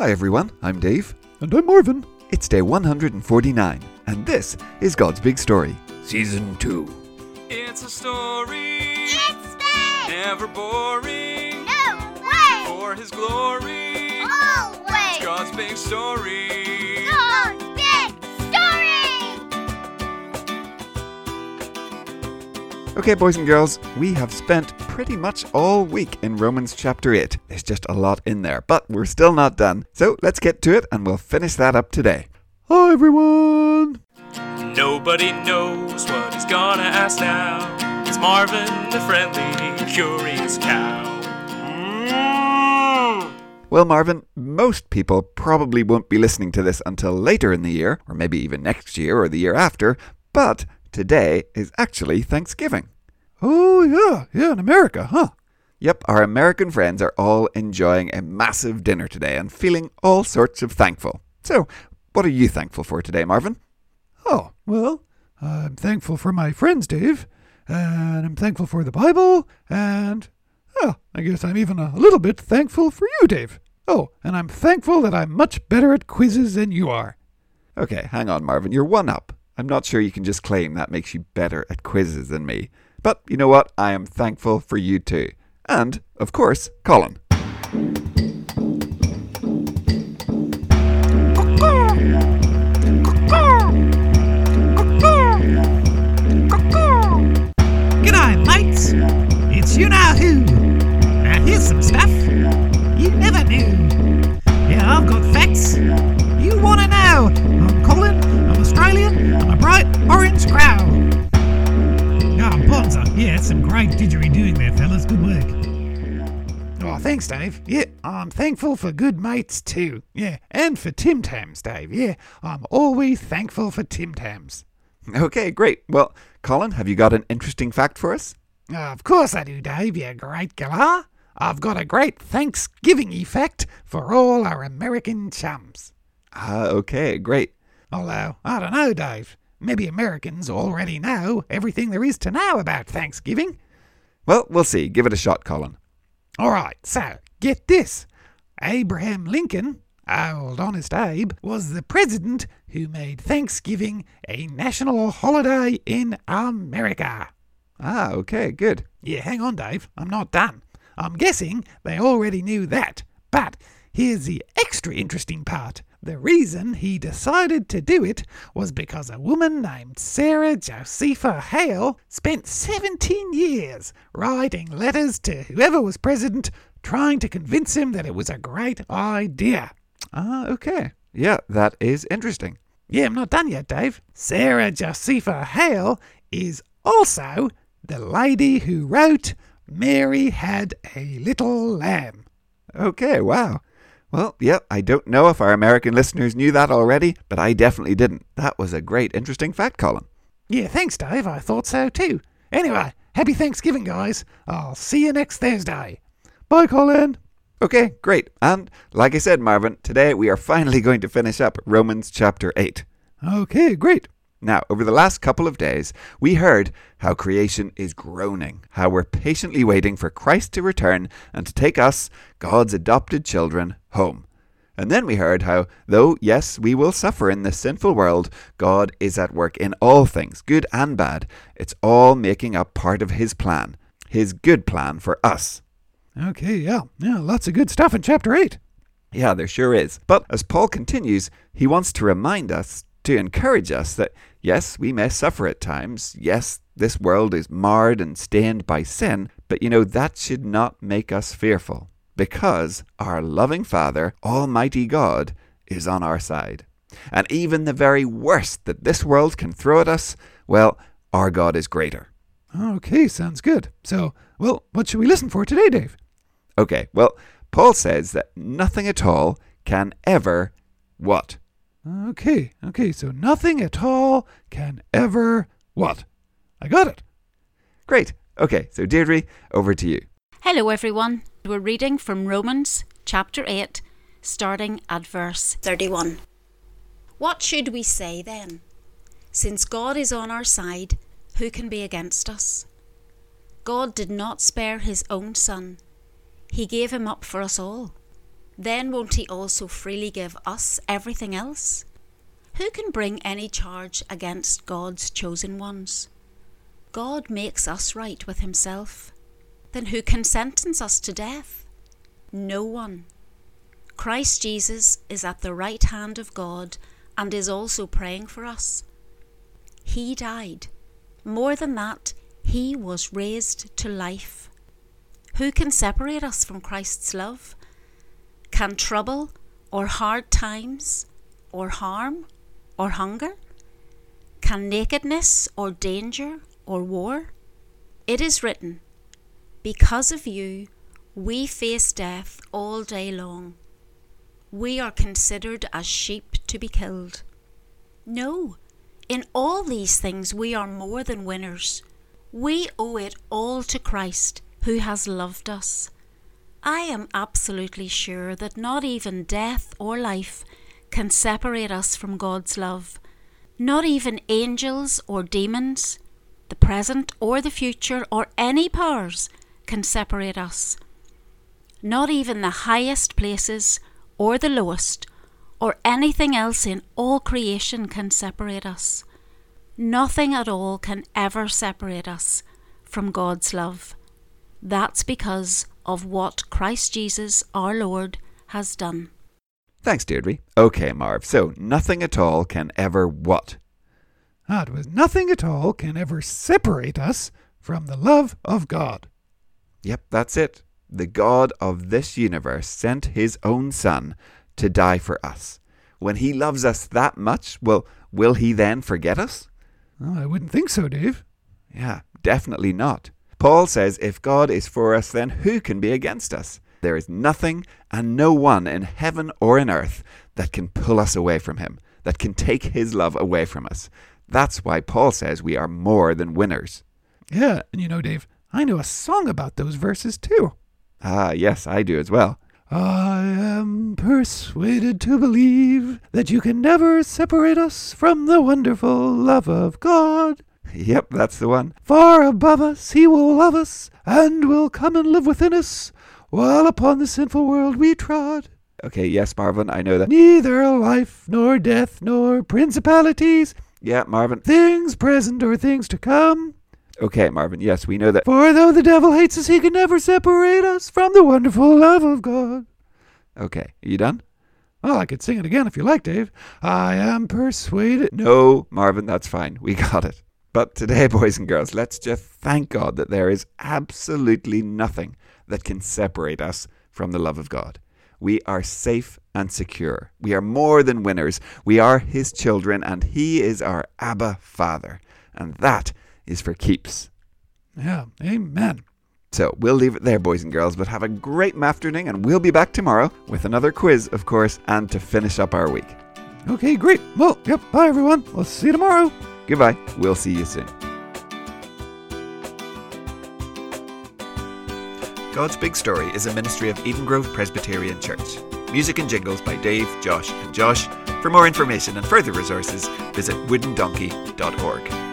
Hi everyone, I'm Dave. And I'm Marvin. It's day 149, and this is God's Big Story, Season 2. It's a story, It's big! never boring. No way! For His glory, Always! It's God's big story. Okay, boys and girls, we have spent pretty much all week in Romans chapter 8. There's just a lot in there, but we're still not done. So let's get to it and we'll finish that up today. Hi, everyone. Nobody knows what he's gonna ask now. It's Marvin, the friendly, curious cow. Mm. Well, Marvin, most people probably won't be listening to this until later in the year, or maybe even next year or the year after, but today is actually Thanksgiving. Oh, yeah, yeah, in America, huh? Yep, our American friends are all enjoying a massive dinner today and feeling all sorts of thankful. So, what are you thankful for today, Marvin? Oh, well, I'm thankful for my friends, Dave. And I'm thankful for the Bible. And, oh, I guess I'm even a little bit thankful for you, Dave. Oh, and I'm thankful that I'm much better at quizzes than you are. Okay, hang on, Marvin, you're one up. I'm not sure you can just claim that makes you better at quizzes than me. But you know what? I am thankful for you too. And, of course, Colin. Great didgeridooing there, fellas. Good work. Oh, thanks, Dave. Yeah, I'm thankful for good mates too. Yeah, and for Tim Tams, Dave. Yeah, I'm always thankful for Tim Tams. Okay, great. Well, Colin, have you got an interesting fact for us? Of course I do, Dave, you great galah. I've got a great Thanksgiving effect for all our American chums. Ah, okay, great. Although, I don't know, Dave. Maybe Americans already know everything there is to know about Thanksgiving. Well, we'll see. Give it a shot, Colin. All right, so get this. Abraham Lincoln, old honest Abe, was the president who made Thanksgiving a national holiday in America. Ah, okay, good. Yeah, hang on, Dave. I'm not done. I'm guessing they already knew that. But here's the extra interesting part. The reason he decided to do it was because a woman named Sarah Josepha Hale spent 17 years writing letters to whoever was president trying to convince him that it was a great idea. Ah, okay. Yeah, that is interesting. Yeah, I'm not done yet, Dave. Sarah Josepha Hale is also the lady who wrote Mary Had a Little Lamb. Okay, wow. Well, yeah, I don't know if our American listeners knew that already, but I definitely didn't. That was a great, interesting fact, Colin. Yeah, thanks, Dave. I thought so too. Anyway, happy Thanksgiving, guys. I'll see you next Thursday. Bye, Colin. Okay, great. And like I said, Marvin, today we are finally going to finish up Romans chapter 8. Okay, great. Now, over the last couple of days, we heard how creation is groaning, how we're patiently waiting for Christ to return and to take us, God's adopted children, home. And then we heard how, though, yes, we will suffer in this sinful world, God is at work in all things, good and bad. It's all making up part of His plan, His good plan for us. Okay, yeah, yeah, lots of good stuff in chapter 8. Yeah, there sure is. But as Paul continues, he wants to remind us, to encourage us that yes, we may suffer at times. Yes, this world is marred and stained by sin, but you know, that should not make us fearful because our loving Father, Almighty God, is on our side. And even the very worst that this world can throw at us, well, our God is greater. Okay, sounds good. So, well, what should we listen for today, Dave? Okay, well, Paul says that nothing at all can ever what? Okay, okay, so nothing at all can ever what? I got it. Great. Okay, so Deirdre, over to you. Hello, everyone. We're reading from Romans chapter 8, starting at verse 31. What should we say then? Since God is on our side, who can be against us? God did not spare his own Son, he gave him up for us all. Then won't He also freely give us everything else? Who can bring any charge against God's chosen ones? God makes us right with Himself. Then who can sentence us to death? No one. Christ Jesus is at the right hand of God and is also praying for us. He died. More than that, He was raised to life. Who can separate us from Christ's love? Can trouble, or hard times, or harm, or hunger? Can nakedness, or danger, or war? It is written, Because of you, we face death all day long. We are considered as sheep to be killed. No, in all these things we are more than winners. We owe it all to Christ, who has loved us. I am absolutely sure that not even death or life can separate us from God's love. Not even angels or demons, the present or the future, or any powers can separate us. Not even the highest places or the lowest, or anything else in all creation can separate us. Nothing at all can ever separate us from God's love. That's because of what Christ Jesus our Lord has done. Thanks, Deirdre. Okay, Marv. So, nothing at all can ever what? Ah, that was nothing at all can ever separate us from the love of God. Yep, that's it. The God of this universe sent his own Son to die for us. When he loves us that much, well, will he then forget us? Well, I wouldn't think so, Dave. Yeah, definitely not. Paul says if God is for us, then who can be against us? There is nothing and no one in heaven or in earth that can pull us away from him, that can take his love away from us. That's why Paul says we are more than winners. Yeah, and you know, Dave, I know a song about those verses too. Ah, yes, I do as well. I am persuaded to believe that you can never separate us from the wonderful love of God. Yep, that's the one. Far above us, He will love us, and will come and live within us, while upon the sinful world we trod. Okay, yes, Marvin, I know that. Neither life, nor death, nor principalities, Yeah, Marvin. things present or things to come. Okay, Marvin, yes, we know that. For though the devil hates us, he can never separate us from the wonderful love of God. Okay, are you done? Well, I could sing it again if you like, Dave. I am persuaded. No, Marvin, that's fine. We got it. But today, boys and girls, let's just thank God that there is absolutely nothing that can separate us from the love of God. We are safe and secure. We are more than winners. We are His children, and He is our Abba Father. And that is for keeps. Yeah, amen. So we'll leave it there, boys and girls, but have a great afternoon, and we'll be back tomorrow with another quiz, of course, and to finish up our week. Okay, great. Well, yep, bye everyone. We'll see you tomorrow. Goodbye. We'll see you soon. God's Big Story is a ministry of Eden Grove Presbyterian Church. Music and jingles by Dave, Josh, and Josh. For more information and further resources, visit woodendonkey.org.